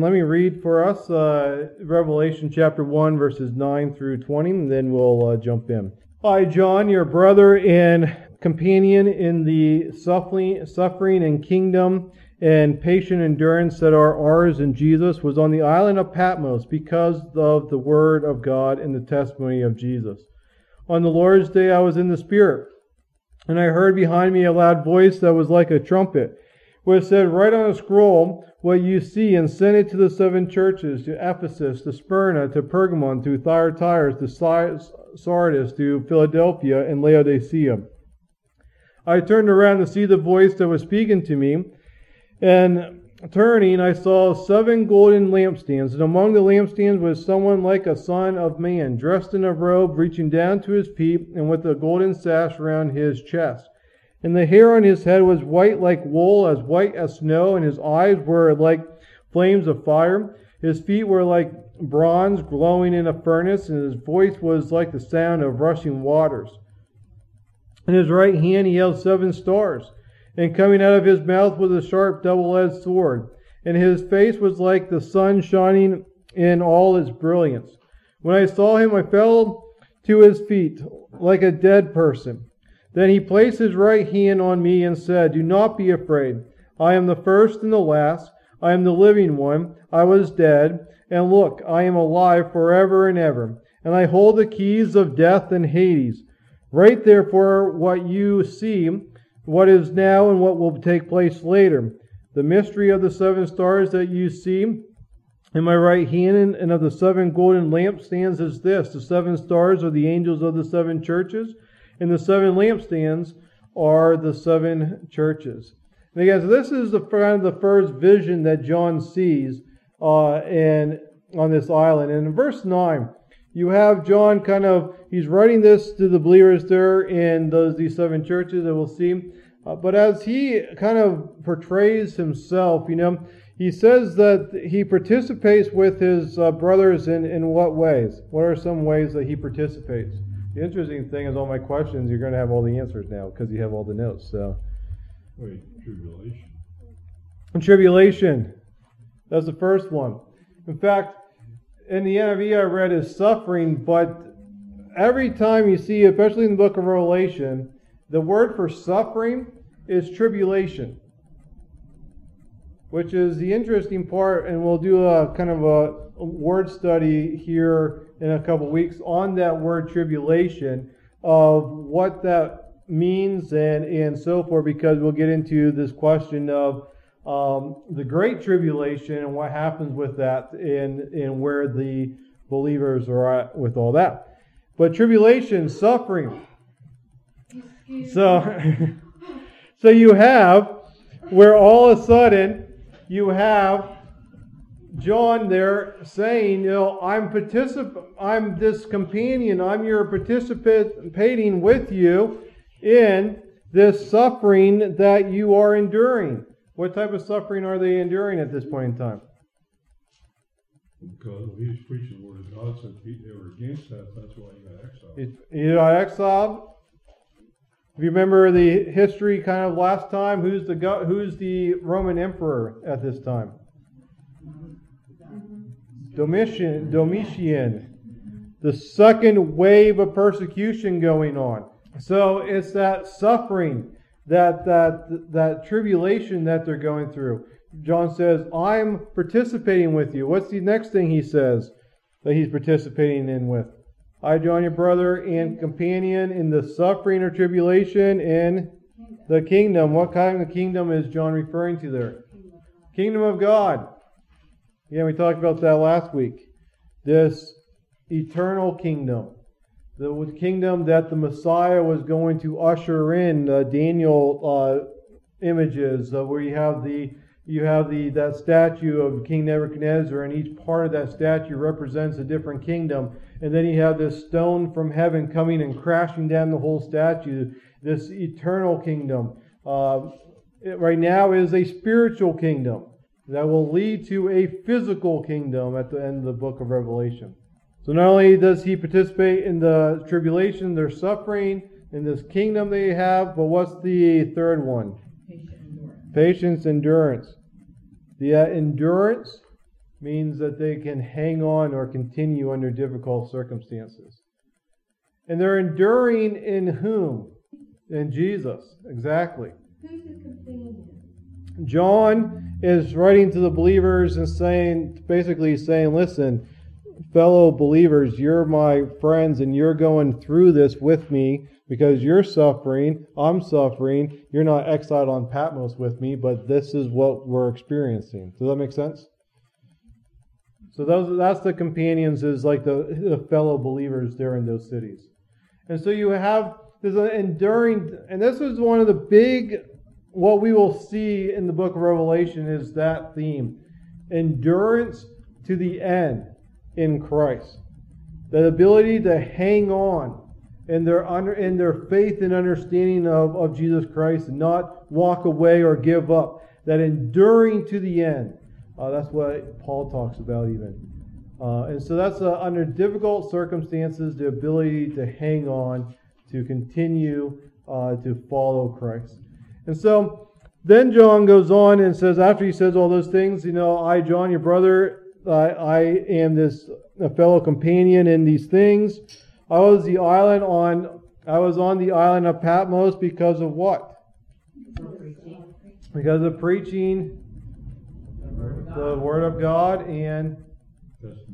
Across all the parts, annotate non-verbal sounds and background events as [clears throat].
Let me read for us uh, Revelation chapter 1, verses 9 through 20, and then we'll uh, jump in. I, John, your brother and companion in the suffering, suffering and kingdom and patient endurance that are ours in Jesus, was on the island of Patmos because of the word of God and the testimony of Jesus. On the Lord's day I was in the Spirit, and I heard behind me a loud voice that was like a trumpet, which said, Write on a scroll what you see and send it to the seven churches, to Ephesus, to Smyrna, to Pergamon, to Thyatira, to Sardis, to Philadelphia, and Laodicea. I turned around to see the voice that was speaking to me, and turning, I saw seven golden lampstands, and among the lampstands was someone like a son of man, dressed in a robe reaching down to his feet, and with a golden sash around his chest. And the hair on his head was white like wool, as white as snow, and his eyes were like flames of fire. His feet were like bronze glowing in a furnace, and his voice was like the sound of rushing waters. In his right hand he held seven stars, and coming out of his mouth was a sharp double edged sword, and his face was like the sun shining in all its brilliance. When I saw him, I fell to his feet like a dead person. Then he placed his right hand on me and said, Do not be afraid. I am the first and the last. I am the living one. I was dead, and look, I am alive forever and ever. And I hold the keys of death and Hades. Write therefore what you see, what is now, and what will take place later. The mystery of the seven stars that you see in my right hand and of the seven golden lampstands is this the seven stars are the angels of the seven churches and the seven lampstands are the seven churches. And again, so this is the kind of the first vision that John sees uh, in, on this island. And in verse 9, you have John kind of, he's writing this to the believers there in those these seven churches that we'll see. Uh, but as he kind of portrays himself, you know, he says that he participates with his uh, brothers in, in what ways? What are some ways that he participates? The interesting thing is, all my questions, you're going to have all the answers now because you have all the notes. So, wait, tribulation. And tribulation. That's the first one. In fact, in the NIV I read is suffering, but every time you see, especially in the book of Revelation, the word for suffering is tribulation, which is the interesting part, and we'll do a kind of a word study here in a couple weeks on that word tribulation of what that means and, and so forth, because we'll get into this question of um, the Great Tribulation and what happens with that and, and where the believers are at with all that. But tribulation, suffering. So, [laughs] so you have where all of a sudden you have John there saying, you know, I'm particip- I'm this companion, I'm your participating with you in this suffering that you are enduring. What type of suffering are they enduring at this point in time? Because he was preaching the word of God, since they were against that, that's why he got exiled. He got exiled. If you remember the history kind of last time, who's the who's the Roman emperor at this time? Domitian, Domitian, the second wave of persecution going on. So it's that suffering, that that that tribulation that they're going through. John says, "I'm participating with you." What's the next thing he says that he's participating in with? I, John your brother and companion in the suffering or tribulation in the kingdom. What kind of kingdom is John referring to there? Kingdom of God. Yeah, we talked about that last week. This eternal kingdom, the kingdom that the Messiah was going to usher in. Uh, Daniel uh, images uh, where you have the you have the that statue of King Nebuchadnezzar, and each part of that statue represents a different kingdom. And then you have this stone from heaven coming and crashing down the whole statue. This eternal kingdom. Uh, right now is a spiritual kingdom that will lead to a physical kingdom at the end of the book of Revelation. So not only does he participate in the tribulation, their suffering, in this kingdom they have, but what's the third one? Patience, endurance. Patience, endurance. The uh, endurance means that they can hang on or continue under difficult circumstances. And they're enduring in whom? In Jesus. Exactly. Who's his companion? John is writing to the believers and saying, basically saying, listen, fellow believers, you're my friends and you're going through this with me because you're suffering, I'm suffering. You're not exiled on Patmos with me, but this is what we're experiencing. Does that make sense? So those, that's the companions, is like the, the fellow believers there in those cities. And so you have this enduring, and this is one of the big, what we will see in the book of Revelation is that theme endurance to the end in Christ. The ability to hang on in their under in their faith and understanding of, of Jesus Christ and not walk away or give up. That enduring to the end. Uh, that's what Paul talks about even. Uh, and so that's uh, under difficult circumstances, the ability to hang on, to continue uh, to follow Christ. And so then John goes on and says, after he says all those things, you know, I, John, your brother, I, I am this a fellow companion in these things. I was the island on I was on the island of Patmos because of what? Because of preaching the word of God and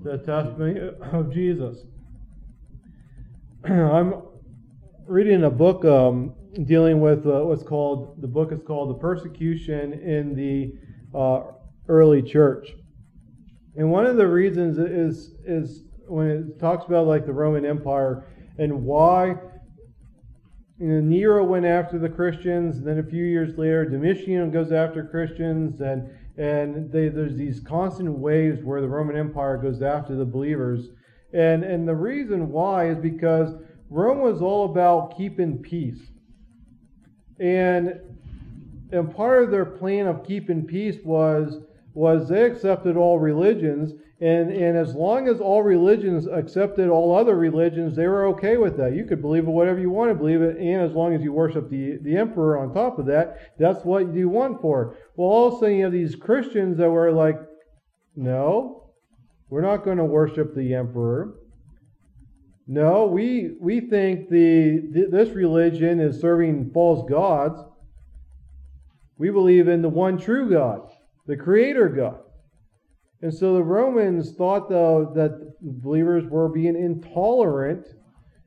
the testimony of Jesus. [clears throat] I'm reading a book um, dealing with uh, what's called the book is called the persecution in the uh, early church. And one of the reasons is is when it talks about like the Roman Empire and why you know, Nero went after the Christians, and then a few years later Domitian goes after Christians, and and they, there's these constant waves where the Roman Empire goes after the believers, and and the reason why is because Rome was all about keeping peace, and and part of their plan of keeping peace was was they accepted all religions, and, and as long as all religions accepted all other religions, they were okay with that. You could believe whatever you want to believe it, and as long as you worship the, the emperor on top of that, that's what you want for. Well, all of a sudden you have these Christians that were like, no, we're not going to worship the emperor. No, we we think the this religion is serving false gods. We believe in the one true God the Creator God. And so the Romans thought, though, that believers were being intolerant,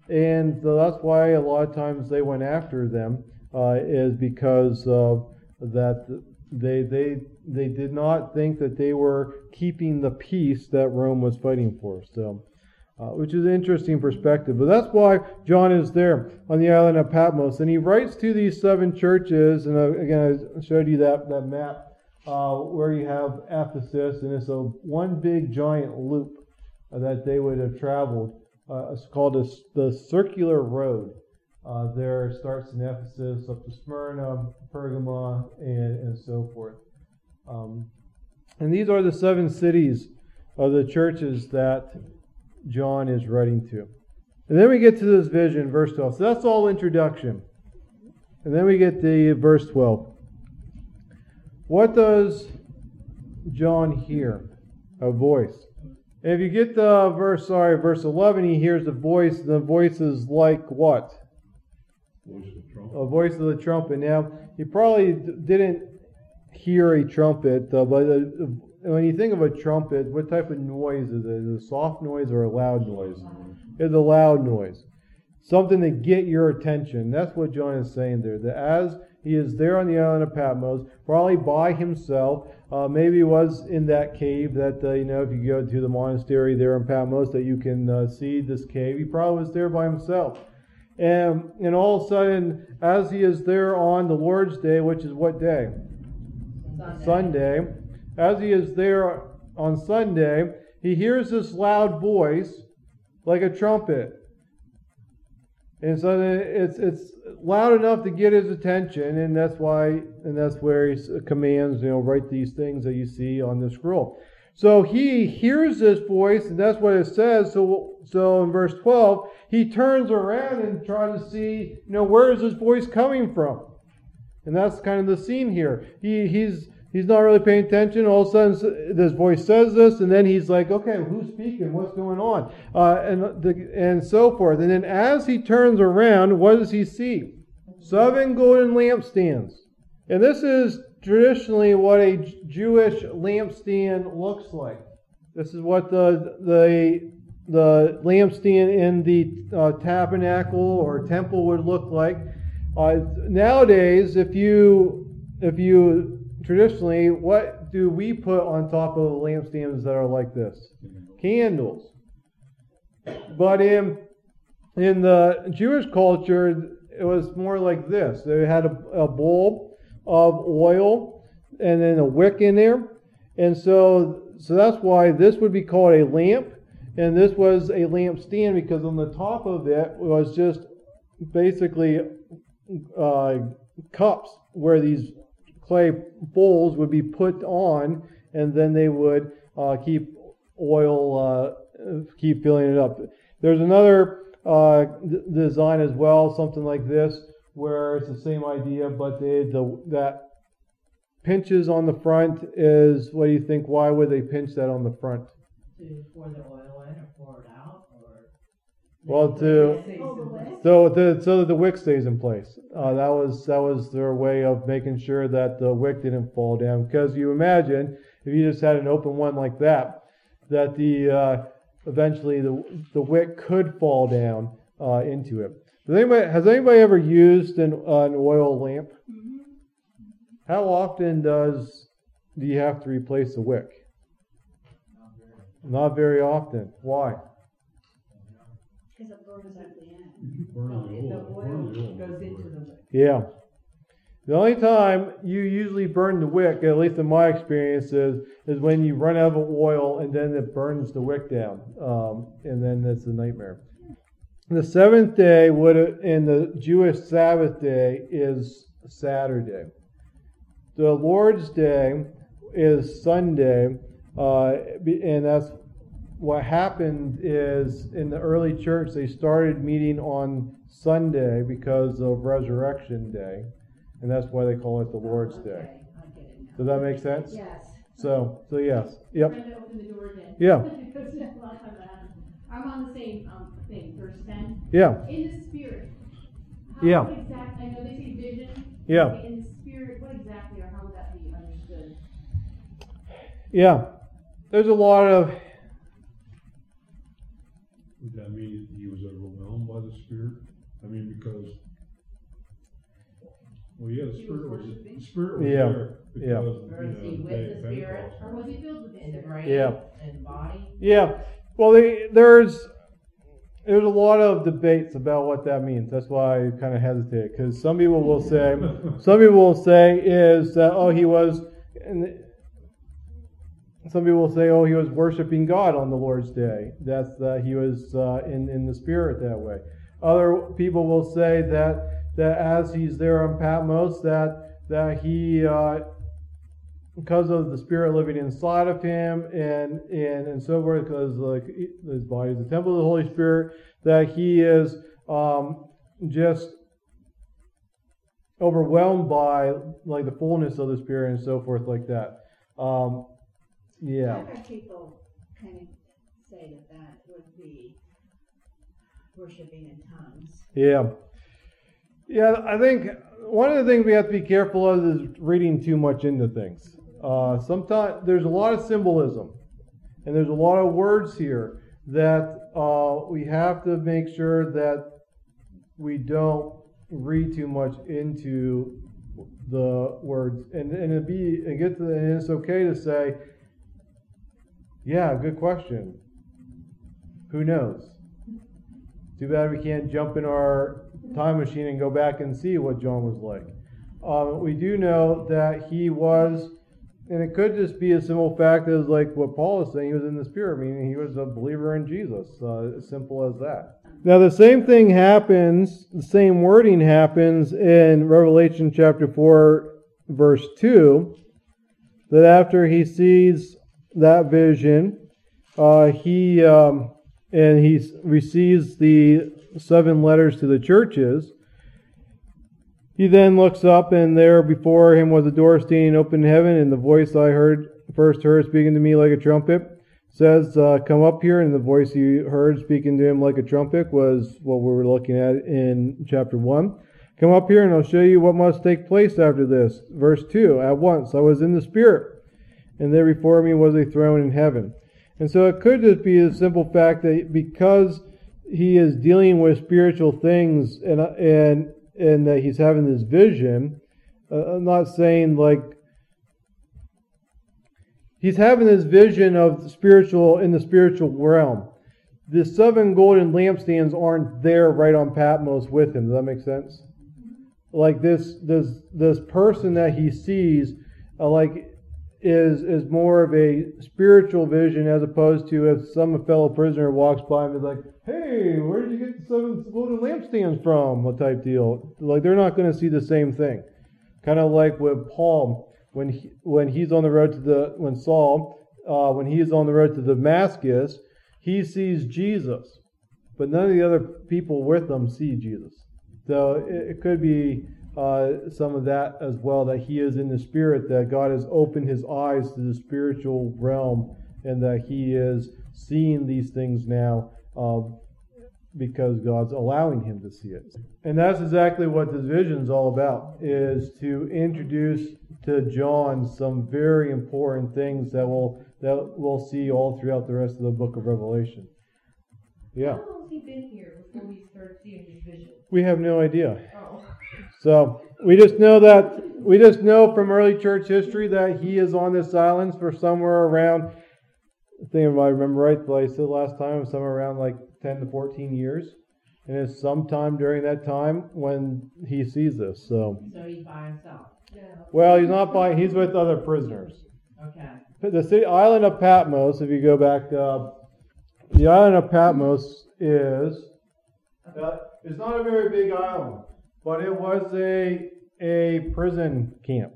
and so that's why a lot of times they went after them, uh, is because of that they they they did not think that they were keeping the peace that Rome was fighting for. So. Uh, which is an interesting perspective. But that's why John is there on the island of Patmos. And he writes to these seven churches. And uh, again, I showed you that, that map uh, where you have Ephesus, and it's a one big giant loop uh, that they would have traveled. Uh, it's called a, the Circular Road. Uh, there starts in Ephesus up to Smyrna, Pergama, and, and so forth. Um, and these are the seven cities of the churches that John is writing to. And then we get to this vision, verse 12. So that's all introduction. And then we get to verse 12. What does John hear? A voice. If you get the verse, sorry, verse 11, he hears a voice. The voice is like what? Voice a voice of the trumpet. Now, he probably didn't hear a trumpet, uh, but uh, when you think of a trumpet, what type of noise is it? Is it a soft noise or a loud noise? It's a loud noise. Something to get your attention. That's what John is saying there. That as he is there on the island of Patmos, probably by himself. Uh, maybe he was in that cave that, uh, you know, if you go to the monastery there in Patmos, that you can uh, see this cave. He probably was there by himself. And, and all of a sudden, as he is there on the Lord's Day, which is what day? Sunday. Sunday. As he is there on Sunday, he hears this loud voice like a trumpet. And so it's it's loud enough to get his attention, and that's why and that's where he commands, you know, write these things that you see on the scroll. So he hears this voice, and that's what it says. So so in verse 12, he turns around and tries to see, you know, where is this voice coming from? And that's kind of the scene here. He he's he's not really paying attention. All of a sudden, this voice says this, and then he's like, "Okay, who's speaking? What's going on?" Uh, and the, and so forth. And then as he turns around, what does he see? Seven golden lampstands. And this is traditionally what a Jewish lampstand looks like. This is what the the the lampstand in the uh, tabernacle or temple would look like. Uh, nowadays, if you if you traditionally, what do we put on top of lampstands that are like this? Candles. But in in the Jewish culture, it was more like this. They had a, a bowl of oil and then a wick in there, and so so that's why this would be called a lamp, and this was a lamp stand because on the top of it was just basically uh, cups where these clay bowls would be put on, and then they would uh, keep oil, uh, keep filling it up. There's another uh, d- design as well, something like this, where it's the same idea, but they, the, that pinches on the front is what do you think? Why would they pinch that on the front? To pour the oil in or pour it out? Well, to-? So the so that the wick stays in place. Uh, that was that was their way of making sure that the wick didn't fall down. Because you imagine if you just had an open one like that, that the uh, eventually the the wick could fall down uh, into it. Does anybody, has anybody ever used an, an oil lamp? How often does do you have to replace the wick? Not very often. Why? Because it burns at the end. You burn Well, the the oil, oil burn the oil. goes into the wick. Yeah. The only time you usually burn the wick, at least in my experience, is, is when you run out of oil and then it burns the wick down. Um, and then that's a nightmare. The seventh day would in the Jewish Sabbath day is Saturday. The Lord's Day is Sunday, uh, and that's what happened is in the early church they started meeting on Sunday because of Resurrection Day, and that's why they call it the Lord's Day. Okay, I get it now. Does that make sense? Yes. So, so yes, yep, Trying to open the door again. Yeah. [laughs] Because a lot of times that happens. I'm on the same, um, thing, verse ten. yeah, In the spirit. Yeah. what Exact, I know they say vision. Yeah. In the spirit, what exactly, or how would that be understood? yeah. There's a lot of Would that mean he was overwhelmed by the Spirit? I mean, because, well, yeah, the He was Spirit was, worshiping? the Spirit was Yeah, there. yeah. Because, Or you is he know, with the of Spirit? Pentecost. Or was he filled with the In the spirit? brain Yeah. and body? Yeah. Well, they, there's there's a lot of debates about what that means. That's why I kind of hesitate because some people will say [laughs] some people will say is that oh he was and some people will say oh he was worshiping God on the Lord's day. That's that he was uh, in in the spirit that way. Other people will say that that as he's there on Patmos that that he uh, because of the spirit living inside of him and and and so forth because like his body is the temple of the holy spirit that he is um, just overwhelmed by like the fullness of the spirit and so forth like that. Um, yeah. I've people kind of say that that would be worshiping in tongues. yeah yeah i think one of the things we have to be careful of is reading too much into things. Uh, sometimes there's a lot of symbolism and there's a lot of words here that uh, we have to make sure that we don't read too much into the words. And and it be and get to and it's okay to say yeah good question. Who knows? Too bad we can't jump in our time machine and go back and see what John was like. Um, we do know that he was, and it could just be a simple fact as like what Paul is saying, he was in the Spirit, meaning he was a believer in Jesus. Uh, as simple as that. Now, the same thing happens, the same wording happens in Revelation chapter 4, verse 2, that after he sees that vision, uh, he. Um, and he receives the seven letters to the churches. He then looks up, and there before him was a door standing open in heaven, and the voice I heard first heard speaking to me like a trumpet says, uh, "Come up here." And the voice he heard speaking to him like a trumpet was what we were looking at in chapter one. Come up here, and I'll show you what must take place after this. Verse two. At once I was in the spirit, and there before me was a throne in heaven. And so it could just be a simple fact that because he is dealing with spiritual things and and and that he's having this vision. Uh, I'm not saying like he's having this vision of spiritual in the spiritual realm. The seven golden lampstands aren't there right on Patmos with him. Does that make sense? Like this this this person that he sees, uh, like is is more of a spiritual vision as opposed to if some fellow prisoner walks by and is like, "Hey, where did you get the seven golden lampstands from?" What type deal? Like they're not going to see the same thing. Kind of like with Paul when he, when he's on the road to the when Saul uh, when he's on the road to Damascus, he sees Jesus, but none of the other people with him see Jesus. So it, it could be uh, some of that as well, that he is in the spirit, that God has opened his eyes to the spiritual realm, and that he is seeing these things now uh, because God's allowing him to see it. And that's exactly what this vision is all about, is to introduce to John some very important things that we'll, that we'll see all throughout the rest of the book of Revelation. Yeah. How long has he been here before we start seeing his vision? We have no idea. Oh. So we just know that we just know from early church history that he is on this island for somewhere around. I think if I remember right, the I said last time, was somewhere around like 10 to 14 years, and it's sometime during that time when he sees this. So, So he's by himself. well, he's not by; he's with other prisoners. Okay. The city, island of Patmos, if you go back, uh, the island of Patmos is uh, it's not a very big island, but it was a a prison camp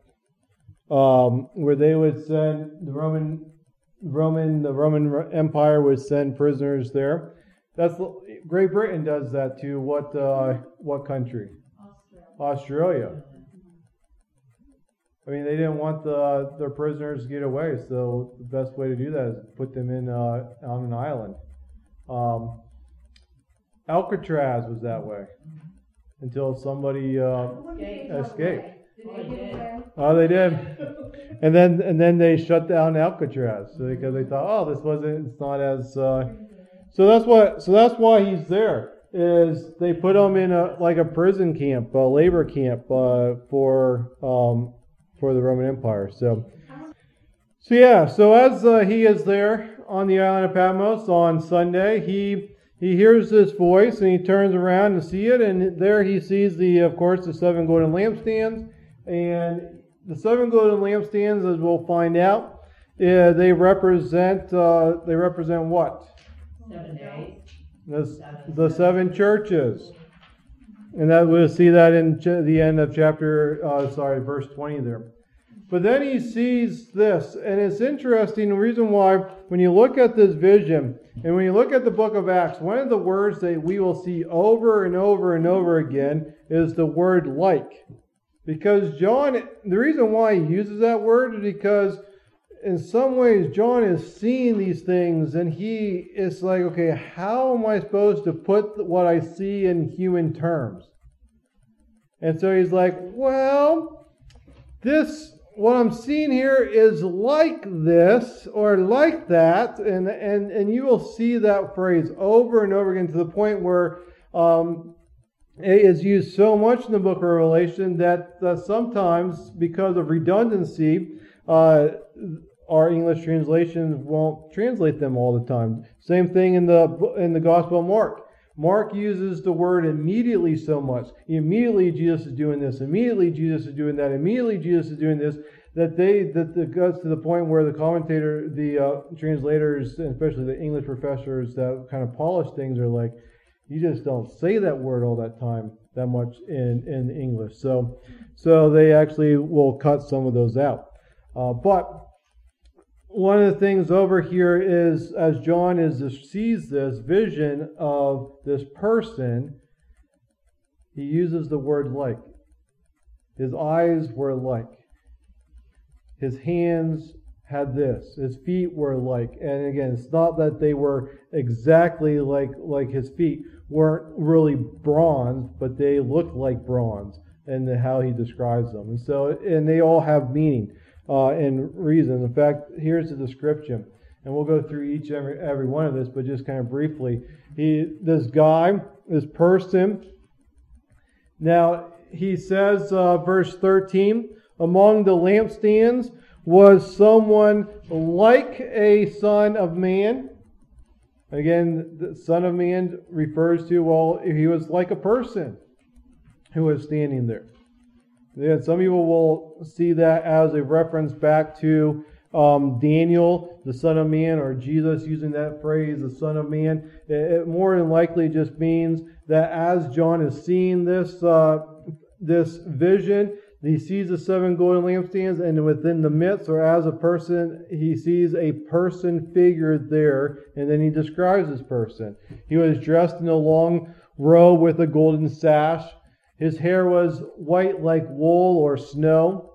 um, where they would send the Roman Roman the Roman Empire would send prisoners there. That's Great Britain does that to what uh, what country? Australia. Australia. I mean, they didn't want the, their prisoners to get away, so the best way to do that is put them in uh, on an island. Um, Alcatraz was that way until somebody uh, escaped. Oh, they did. And then and then they shut down Alcatraz because they thought, oh, this wasn't. It's not as. Uh, so that's what. So that's why he's there. Is they put him in a like a prison camp, a labor camp uh, for um, for the Roman Empire. So. So yeah, so as uh, he is there on the island of Patmos on Sunday, he he hears this voice and he turns around to see it, and there he sees the, of course, the seven golden lampstands, and the seven golden lampstands, as we'll find out, uh, they represent uh, they represent what? Seven days. The, the seven churches, and that we'll see that in ch- the end of chapter, uh, sorry, verse twenty there. But then he sees this, and it's interesting. The reason why, when you look at this vision, and when you look at the book of Acts, one of the words that we will see over and over and over again is the word like. Because John, the reason why he uses that word is because in some ways John is seeing these things and he is like, okay, how am I supposed to put what I see in human terms? And so he's like, well, this what I'm seeing here is like this or like that, and and and you will see that phrase over and over again to the point where um, it is used so much in the book of Revelation that, that sometimes, because of redundancy, uh, our English translations won't translate them all the time. Same thing in the in the Gospel of Mark. Mark uses the word immediately so much. Immediately Jesus is doing this. Immediately Jesus is doing that. Immediately Jesus is doing this. That they that it goes to the point where the commentator, the uh, translators, especially the English professors that kind of polish things are like, you just don't say that word all that time that much in in English. So so they actually will cut some of those out. Uh, but one of the things over here is as John is sees this vision of this person, he uses the word like. His eyes were like. His hands had this. His feet were like. And again, it's not that they were exactly like like his feet weren't really bronze, but they looked like bronze and how he describes them. And so, and they all have meaning uh, and reason. In fact, here's the description, and we'll go through each every every one of this, but just kind of briefly. He, this guy, this person. Now he says, uh, verse 13, among the lampstands was someone like a son of man. Again, the son of man refers to, well, he was like a person who was standing there. Yeah, some people will see that as a reference back to um, Daniel, the Son of Man, or Jesus using that phrase, the Son of Man. It, it more than likely just means that as John is seeing this uh, this vision, he sees the seven golden lampstands, and within the midst, or as a person, he sees a person figure there, and then he describes this person. He was dressed in a long robe with a golden sash. His hair was white like wool or snow.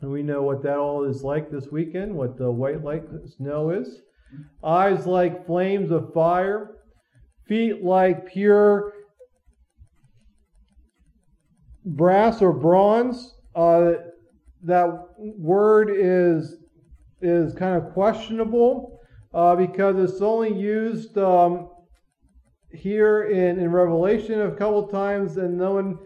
And we know what that all is like this weekend, what the white like snow is. Eyes like flames of fire, feet like pure brass or bronze. Uh, that word is is kind of questionable uh, because it's only used um, here in, in Revelation a couple times, and no one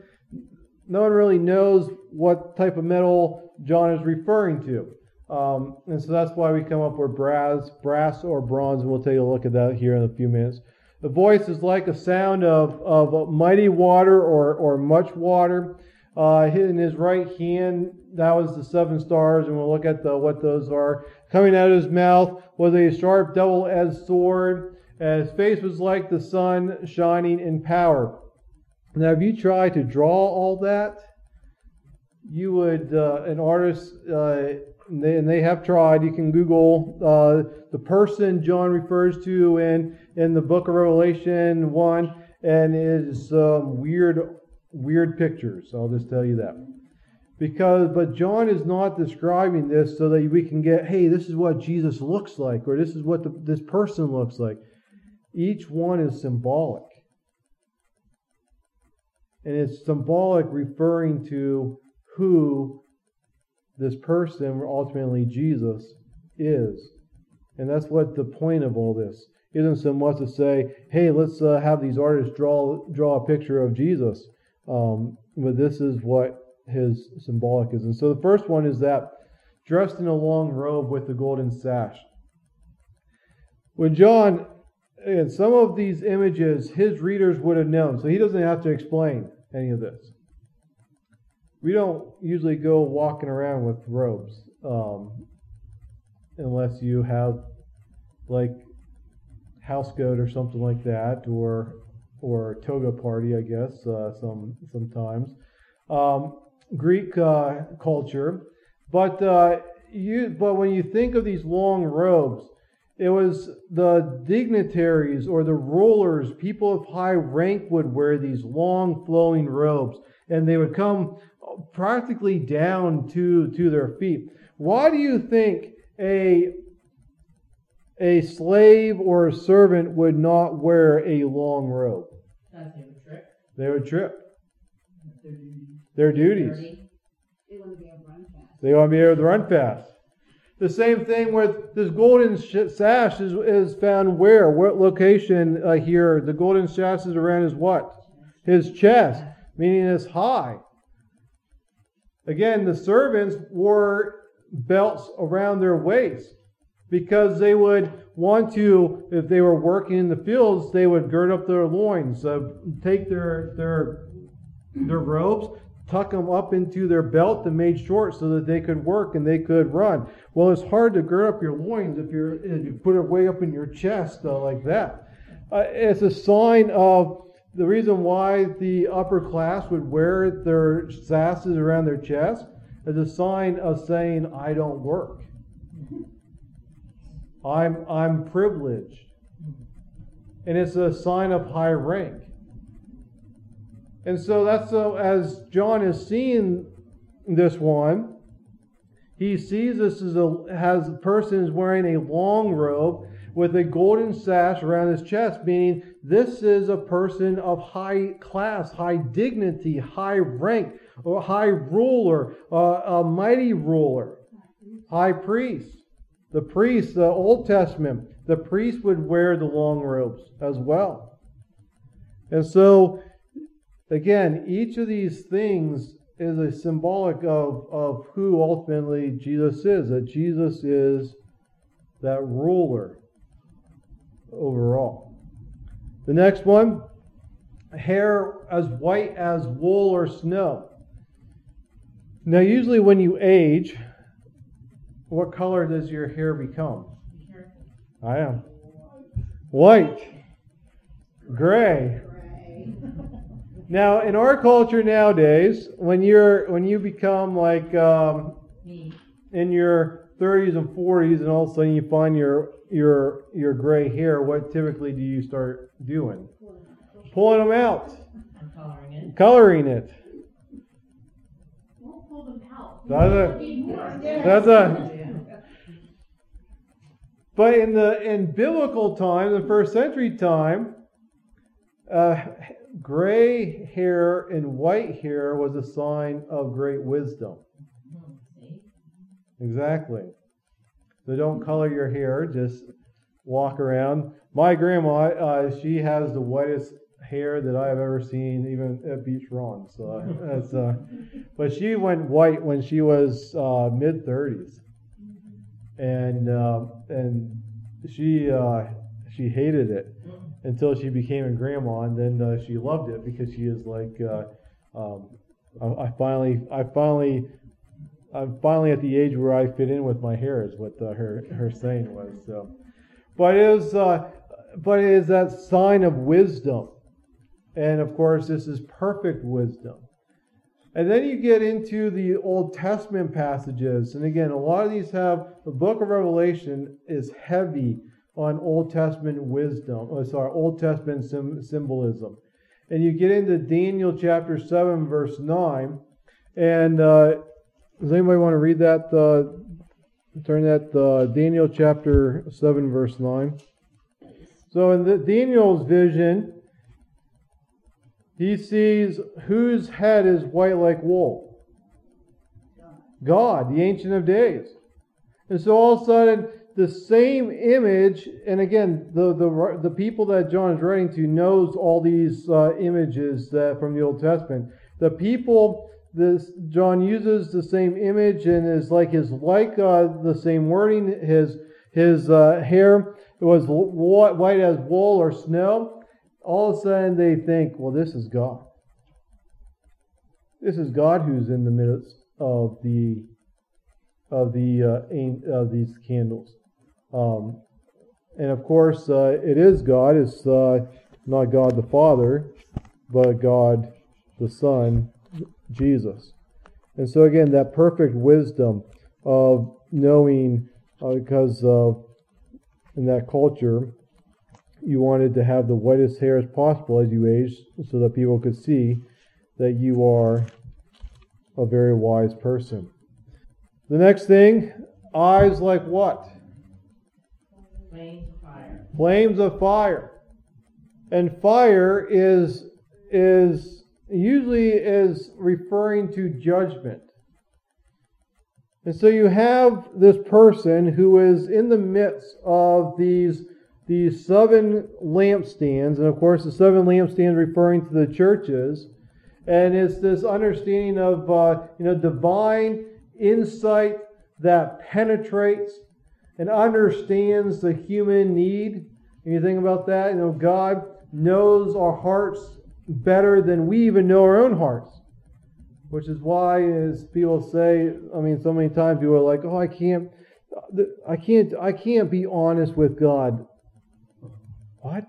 no one really knows what type of metal John is referring to. Um, and so that's why we come up with brass, brass or bronze, and we'll take a look at that here in a few minutes. The voice is like a sound of, of mighty water or, or much water. Uh, in his right hand, that was the seven stars, and we'll look at the, what those are. Coming out of his mouth was a sharp double-edged sword, and his face was like the sun shining in power. Now, if you try to draw all that, you would, uh, an artist, uh, and, they, and they have tried, you can Google uh, the person John refers to in, in the book of Revelation 1, and it is um, weird, weird pictures. I'll just tell you that. Because, but John is not describing this so that we can get, hey, this is what Jesus looks like, or this is what the, this person looks like. Each one is symbolic. And it's symbolic referring to who this person, ultimately Jesus, is. And that's what the point of all this isn't so much to say, hey, let's uh, have these artists draw draw a picture of Jesus. Um, but this is what his symbolic is. And so the first one is that dressed in a long robe with a golden sash. When John, and some of these images, his readers would have known, so he doesn't have to explain any of this. We don't usually go walking around with robes um, unless you have like house goat or something like that, or or toga party, I guess. Uh, some sometimes um, Greek uh, culture, but uh, you but when you think of these long robes, it was the dignitaries or the rulers, people of high rank would wear these long flowing robes, and they would come practically down to, to their feet. Why do you think a, a slave or a servant would not wear a long robe? They would trip. They would trip. Their Their duties. duties. They want to be able to run fast. They want to be able to run fast. The same thing with this golden sash is, is found where? What location uh, here? The golden sash is around his what? His chest, meaning it's high. Again, the servants wore belts around their waist because they would want to, if they were working in the fields, they would gird up their loins, uh, take their their their robes, tuck them up into their belt and made short so that they could work and they could run. Well, it's hard to gird up your loins if you're if you put it way up in your chest uh, like that. Uh, it's a sign of the reason why the upper class would wear their sashes around their chest is a sign of saying, "I don't work. I'm I'm privileged." And it's a sign of high rank. And so that's so as John is seeing this one, he sees this as a has a person is wearing a long robe with a golden sash around his chest, meaning this is a person of high class, high dignity, high rank, or high ruler, uh, a mighty ruler, high priest. The priest, the Old Testament, the priest would wear the long robes as well. And so, again, each of these things is a symbolic of, of who ultimately Jesus is, that Jesus is that ruler overall. The next one hair as white as wool or snow. Now, usually when you age, what color does your hair become? I am. White. Gray. Gray. Now, in our culture nowadays, when you're when you become like um, in your 30s and 40s, and all of a sudden you find your your your gray hair, what typically do you start doing? Pulling them out, I'm coloring it. coloring it. Won't pull them out. That's a- That's a. But in the in biblical time, the first century time, uh, gray hair and white hair was a sign of great wisdom. Exactly. So don't color your hair, just walk around. My grandma, uh, she has the whitest hair that I've ever seen, even at Beach Run. So that's, uh, but she went white when she was uh, mid 30s, and uh, and she uh, she hated it until she became a grandma, and then uh, she loved it because she is like, uh, um, I, I finally I finally I'm finally at the age where I fit in with my hair, is what uh, her her saying was. So, but it is, uh, but it is that sign of wisdom, and of course, this is perfect wisdom. And then you get into the Old Testament passages, and again, a lot of these have the Book of Revelation is heavy on Old Testament wisdom. Oh, sorry, Old Testament sim- symbolism, and you get into Daniel chapter seven, verse nine, and uh, does anybody want to read that? Uh, turn that uh, Daniel chapter 7, verse 9. So in the, Daniel's vision, he sees whose head is white like wool? God, the Ancient of Days. And so all of a sudden, the same image, and again, the, the, the people that John is writing to knows all these uh, images that, from the Old Testament. The people this John uses the same image and is like his like uh, the same wording. His his uh, hair was white as wool or snow. All of a sudden they think, well, this is God. This is God who's in the midst of the of the uh, of these candles. Um, and of course, uh, it is God. It's uh, not God the Father, but God the Son Jesus. And so, again, that perfect wisdom of knowing, uh, because in that culture, you wanted to have the whitest hair as possible as you aged so that people could see that you are a very wise person. The next thing, eyes like what? Flames of fire. And fire is is usually is referring to judgment. And so you have this person who is in the midst of these, these seven lampstands, and of course the seven lampstands referring to the churches, and it's this understanding of uh, you know divine insight that penetrates and understands the human need. And you think about that, you know, God knows our hearts better than we even know our own hearts. Which is why, as people say, I mean, so many times people are like, "Oh, I can't, I can't, I can't be honest with God." What?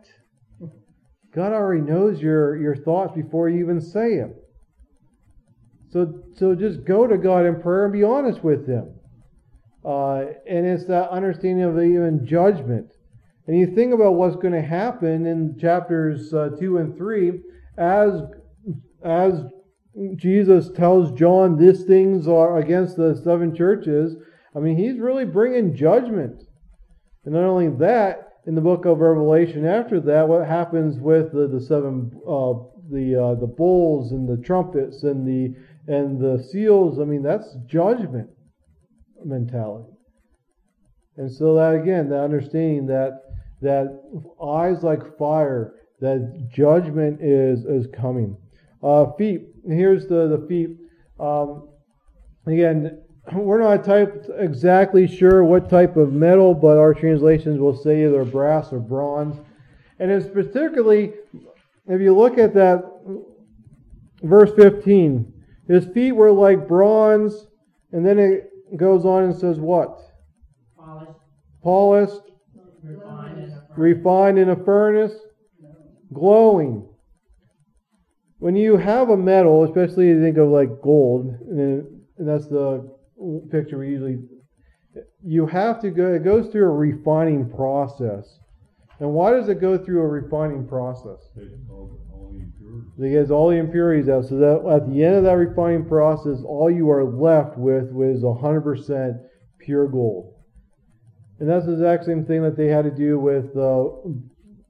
God already knows your your thoughts before you even say them. So, so just go to God in prayer and be honest with Him. Uh, and it's that understanding of even judgment. And you think about what's going to happen in chapters uh, two and three as as Jesus tells John these things are against the seven churches, I mean, he's really bringing judgment. And not only that, in the book of Revelation, after that, what happens with the, the seven, uh, the uh, the bowls and the trumpets and the and the seals? I mean, that's judgment mentality. And so that again, the understanding that that eyes like fire, that judgment is is coming. Uh, feet. Here's the the feet. Um, again, we're not type exactly sure what type of metal, but our translations will say either brass or bronze. And it's particularly, if you look at that verse 15, his feet were like bronze, and then it goes on and says what? Polished, Polished, refined, and affirmed. refined in a furnace, glowing. When you have a metal, especially you think of like gold, and that's the picture we usually, you have to go, it goes through a refining process. And why does it go through a refining process? It gets all the impurities out, so that at the end of that refining process, all you are left with was 100% pure gold. And that's the exact same thing that they had to do with uh,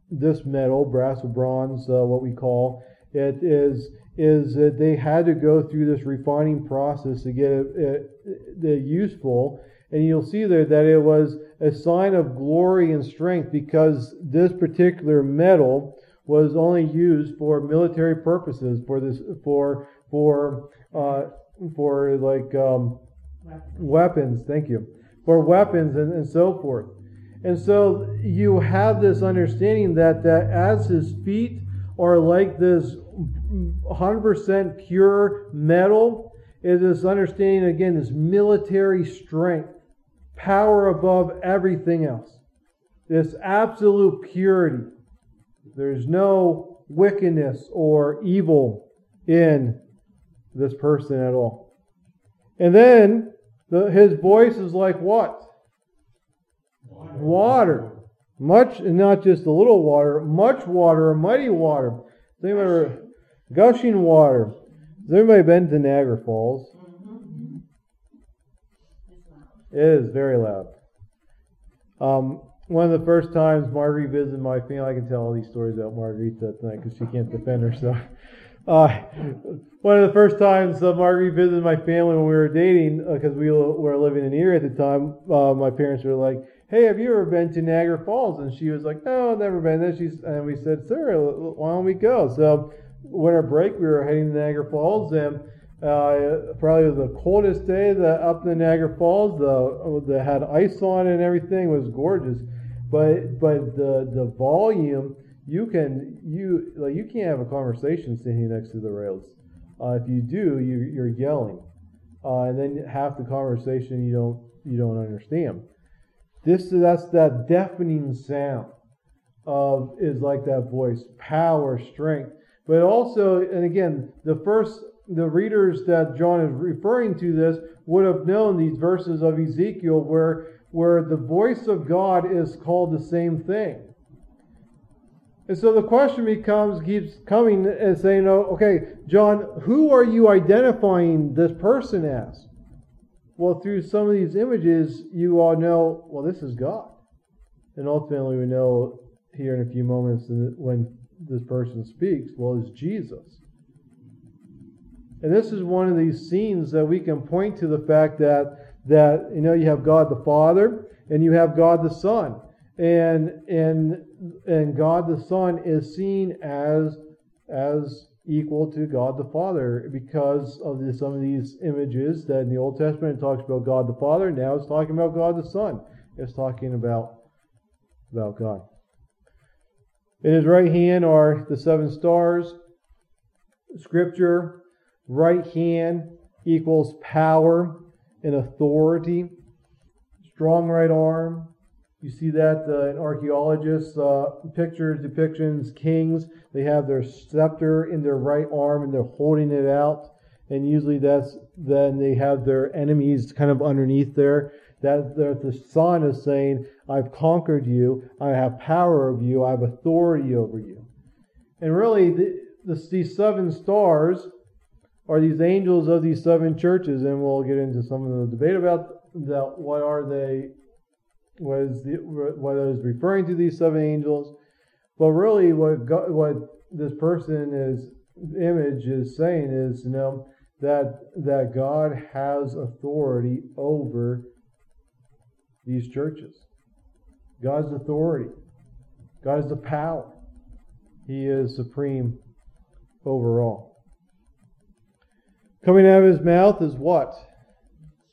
this metal, brass or bronze, uh, what we call it is is that they had to go through this refining process to get it, it, it useful. And you'll see there that it was a sign of glory and strength because this particular metal was only used for military purposes, for this, for for uh, for like um, Weapons. Thank you for weapons and, and so forth. And so you have this understanding that that as his feet are like this 100% pure metal, is this understanding again this military strength, power above everything else, this absolute purity. There's no wickedness or evil in this person at all. And then the, his voice is like what? Water. Much, and not just a little water, much water, mighty water. Has anybody, gushing water. Has anybody been to Niagara Falls? Mhm. It's. It is very loud. Um, one of the first times Marguerite visited my family, I can tell all these stories about Marguerite tonight because she can't defend herself. [laughs] Uh, one of the first times uh, Marguerite visited my family when we were dating, because we were living in Erie at the time, uh, my parents were like, "Hey, have you ever been to Niagara Falls?" And she was like, "No, I've never been." Then she's, and we said, "Sir, why don't we go?" So, winter break, we were heading to Niagara Falls, and uh, probably the coldest day that up in Niagara Falls. The that had ice on it and everything was gorgeous, but but the the volume you can you like you can't have a conversation standing next to the rails. Uh, if you do, you you're yelling, uh, and then half the conversation you don't you don't understand. This that's that deafening sound of is like that voice, power, strength, but also and again the first the readers that John is referring to this would have known these verses of Ezekiel where where the voice of God is called the same thing. And so the question becomes, keeps coming and saying, oh, okay, John, who are you identifying this person as? Well, through some of these images, you all know, well, this is God. And ultimately, we know here in a few moments when this person speaks, well, it's Jesus. And this is one of these scenes that we can point to the fact that that you know you have God the Father and you have God the Son. And and and God the Son is seen as as equal to God the Father because of the, some of these images that in the Old Testament it talks about God the Father. Now it's talking about God the Son. It's talking about about God. In his right hand are the seven stars. Scripture, right hand equals power and authority. Strong right arm. You see that uh, in archaeologists' uh, pictures, depictions, kings. They have their scepter in their right arm and they're holding it out. And usually that's then they have their enemies kind of underneath there. That, that the son is saying, I've conquered you, I have power over you, I have authority over you. And really, the, the, these seven stars are these angels of these seven churches, and we'll get into some of the debate about that. What are they? What is the what is referring to these seven angels? But really, what God, what this person is image is saying is, you know, that that God has authority over these churches. God's authority. God is the power. He is supreme over all. Coming out of his mouth is what?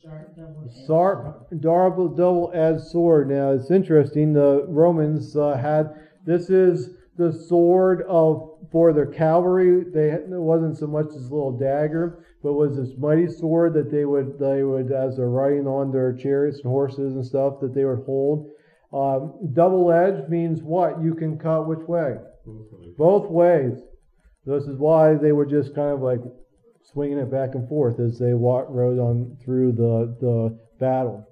Sharp double Sharp, double, double-edged sword. Now it's interesting. The Romans uh, had this is the sword of for their cavalry. They it wasn't so much this little dagger, but was this mighty sword that they would they would as they're riding on their chariots and horses and stuff that they would hold. Um, double-edged means what? You can cut which way? Both ways. Both ways. This is why they were just kind of like swinging it back and forth as they walked, rode on through the, the battle.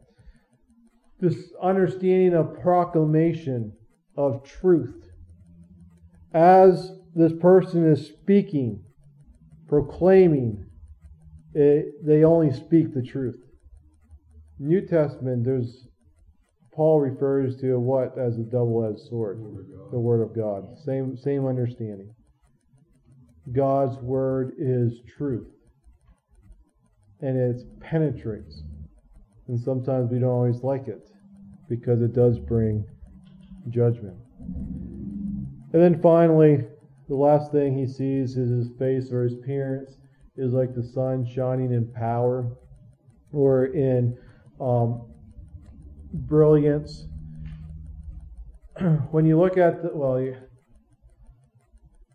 This understanding of proclamation of truth. As this person is speaking, proclaiming, it, they only speak the truth. New Testament, there's Paul refers to what as a double-edged sword Word of God. the word of God. Same same understanding. God's word is truth. And it penetrates. And sometimes we don't always like it because it does bring judgment. And then finally, the last thing he sees is his face or his appearance is like the sun shining in power or in um, brilliance. [clears throat] when you look at the, well, you,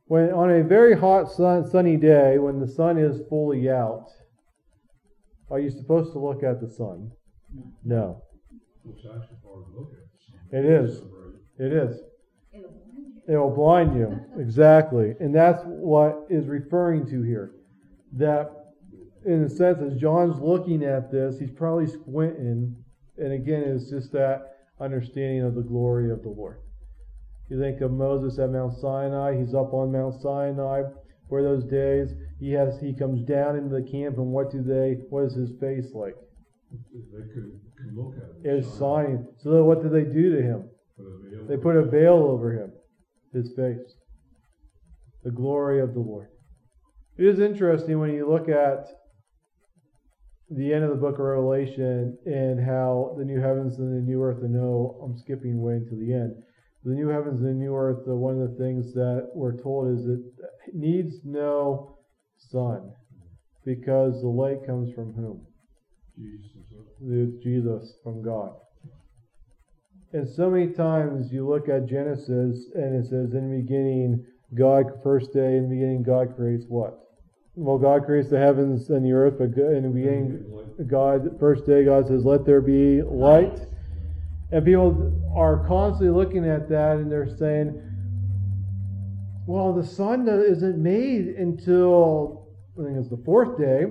when on a very hot sun, sunny day, when the sun is fully out, are you supposed to look at the sun? No, It's actually hard to look at. It is. So bright. it is. It'll blind you. It will blind you. Exactly. And that's what is referring to here. That, in a sense, as John's looking at this, he's probably squinting. And again, it's just that understanding of the glory of the Lord. You think of Moses at Mount Sinai, he's up on Mount Sinai for those days. He has he comes down into the camp and what do they what is his face like? They could, could look at it. It's shining. So then what do they do to him? Put They put a veil over him, his face. The glory of the Lord. It is interesting when you look at the end of the book of Revelation and how the new heavens and the new earth, and no, I'm skipping way to the end. The new heavens and the new earth, uh, one of the things that we're told is it needs no sun because the light comes from whom? Jesus Jesus from God. And so many times you look at Genesis and it says, in the beginning, God, first day, in the beginning, God creates what? Well, God creates the heavens and the earth, but in the beginning, God, first day, God says, let there be light. And people are constantly looking at that and they're saying, well, the sun isn't made until, I think it's the fourth day.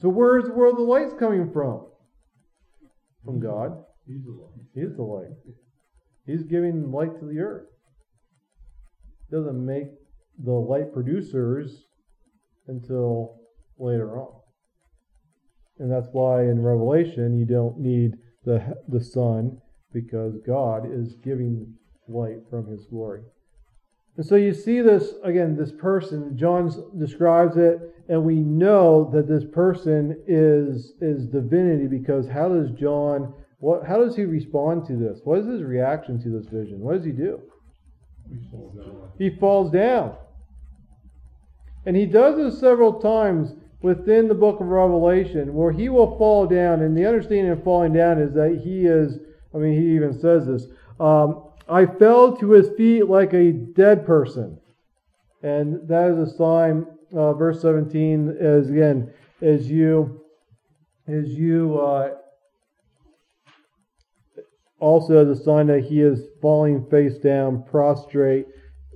So where's where the light's coming from? From God. He's the light. He's the light. He's giving light to the earth. Doesn't make the light producers until later on. And that's why in Revelation you don't need the the sun because God is giving light from his glory. And so you see this again this person John describes it and we know that this person is is divinity because how does John what how does he respond to this? What is his reaction to this vision? What does he do? He falls down He falls down. And he does this several times within the book of Revelation where he will fall down. And the understanding of falling down is that he is, I mean, he even says this um, I fell to his feet like a dead person. And that is a sign, uh, verse 17 is again, as you, as you, uh, also as a sign that he is falling face down, prostrate,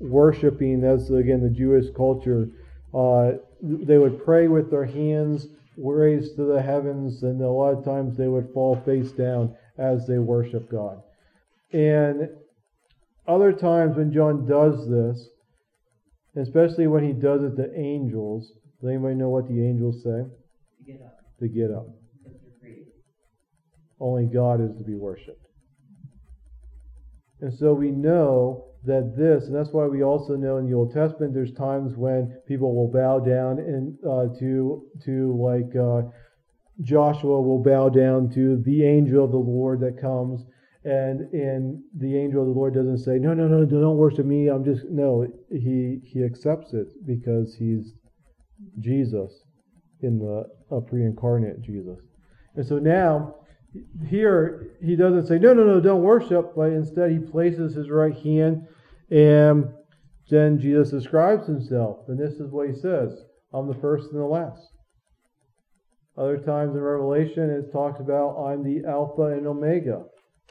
worshiping. That's again the Jewish culture. Uh, they would pray with their hands raised to the heavens, and a lot of times they would fall face down as they worship God. And other times when John does this, especially when he does it to angels, Does anybody know what the angels say? To get up, To get up. because they're created. Only God is to be worshipped. And so we know that this, and that's why we also know in the Old Testament, there's times when people will bow down and uh, to to like uh, Joshua will bow down to the angel of the Lord that comes, and and the angel of the Lord doesn't say, no, no, no, don't worship me. I'm just no. He he accepts it because he's Jesus in the a pre-incarnate Jesus, and so now here he doesn't say, no, no, no, don't worship, but instead he places his right hand and then Jesus describes himself. And this is what he says I'm the first and the last. Other times in Revelation it talks about I'm the Alpha and Omega,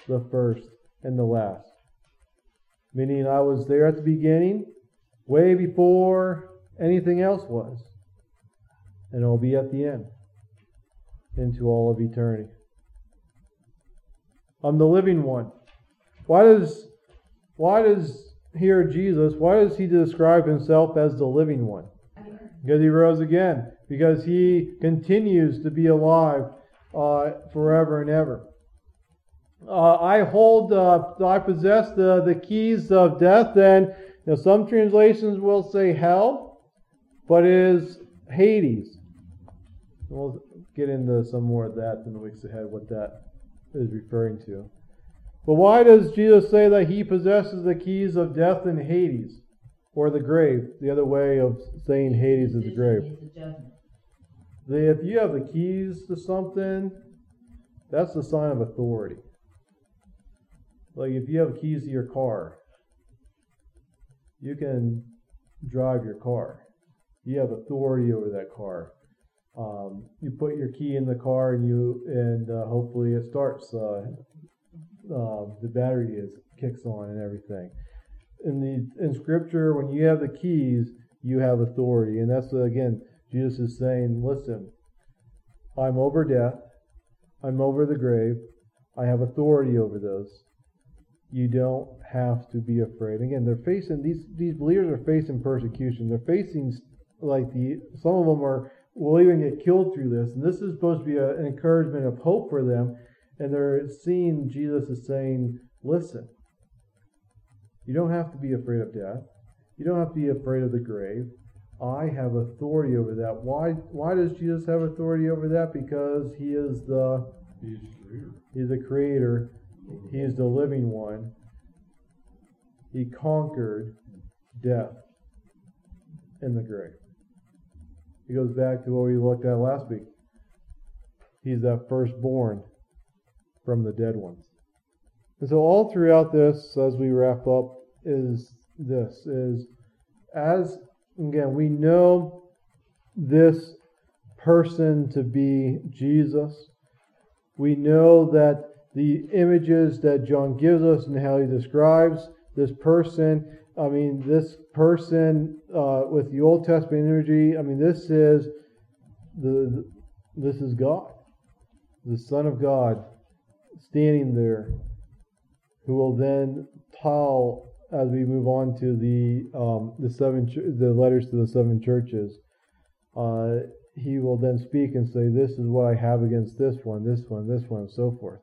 the first and the last. Meaning I was there at the beginning, way before anything else was. And I'll be at the end, into all of eternity. I'm the living one. Why does why does here Jesus, why does he describe himself as the living one? Because he rose again. Because he continues to be alive uh, forever and ever. Uh, I hold, uh, I possess the, the keys of death, and you know, some translations will say hell, but it is Hades. We'll get into some more of that in the weeks ahead, what that is referring to. But why does Jesus say that he possesses the keys of death and Hades, or the grave? The other way of saying Hades is the grave. If you have the keys to something, that's the sign of authority. Like if you have keys to your car, you can drive your car. You have authority over that car. Um, you put your key in the car and you and uh, hopefully it starts. Uh, uh, the battery is kicks on and everything. In the in Scripture, when you have the keys, you have authority, and that's again Jesus is saying, "Listen, I'm over death, I'm over the grave, I have authority over those. You don't have to be afraid." Again, they're facing these these believers are facing persecution. They're facing like the some of them are will even get killed through this, and this is supposed to be a, an encouragement of hope for them and they're seeing Jesus is saying, Listen, you don't have to be afraid of death. You don't have to be afraid of the grave. I have authority over that. Why why does Jesus have authority over that? Because he is the He's the creator. He's the creator. He is the living one. He conquered death in the grave. He goes back to what we looked at last week. He's that firstborn from the dead ones. And so all throughout this, as we wrap up, is this is as again we know this person to be Jesus. We know that the images that John gives us and how he describes this person, I mean, this person uh, with the Old Testament imagery, I mean, this is the this is God, the Son of God, standing there, who will then tell as we move on to the um, the seven the letters to the seven churches. Uh, he will then speak and say, "This is what I have against this one, this one, this one, and so forth."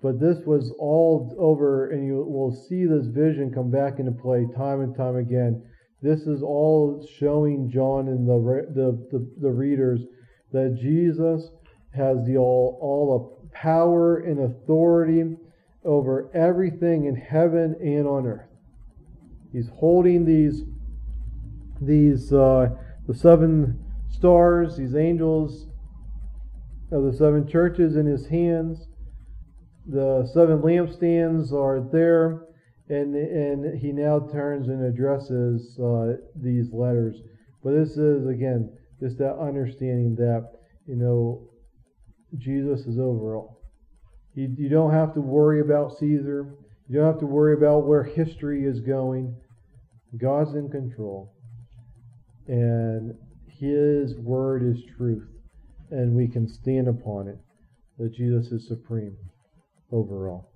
But this was all over, and you will see this vision come back into play time and time again. This is all showing John and the the, the, the readers that Jesus has the all all the power and authority over everything in heaven and on earth. He's holding these these uh, the seven stars, these angels of the seven churches in his hands. The seven lampstands are there, and and he now turns and addresses uh, these letters. But this is again just that understanding that you know Jesus is over all. You, you don't have to worry about Caesar. You don't have to worry about where history is going. God's in control. And His word is truth. And we can stand upon it that Jesus is supreme over all.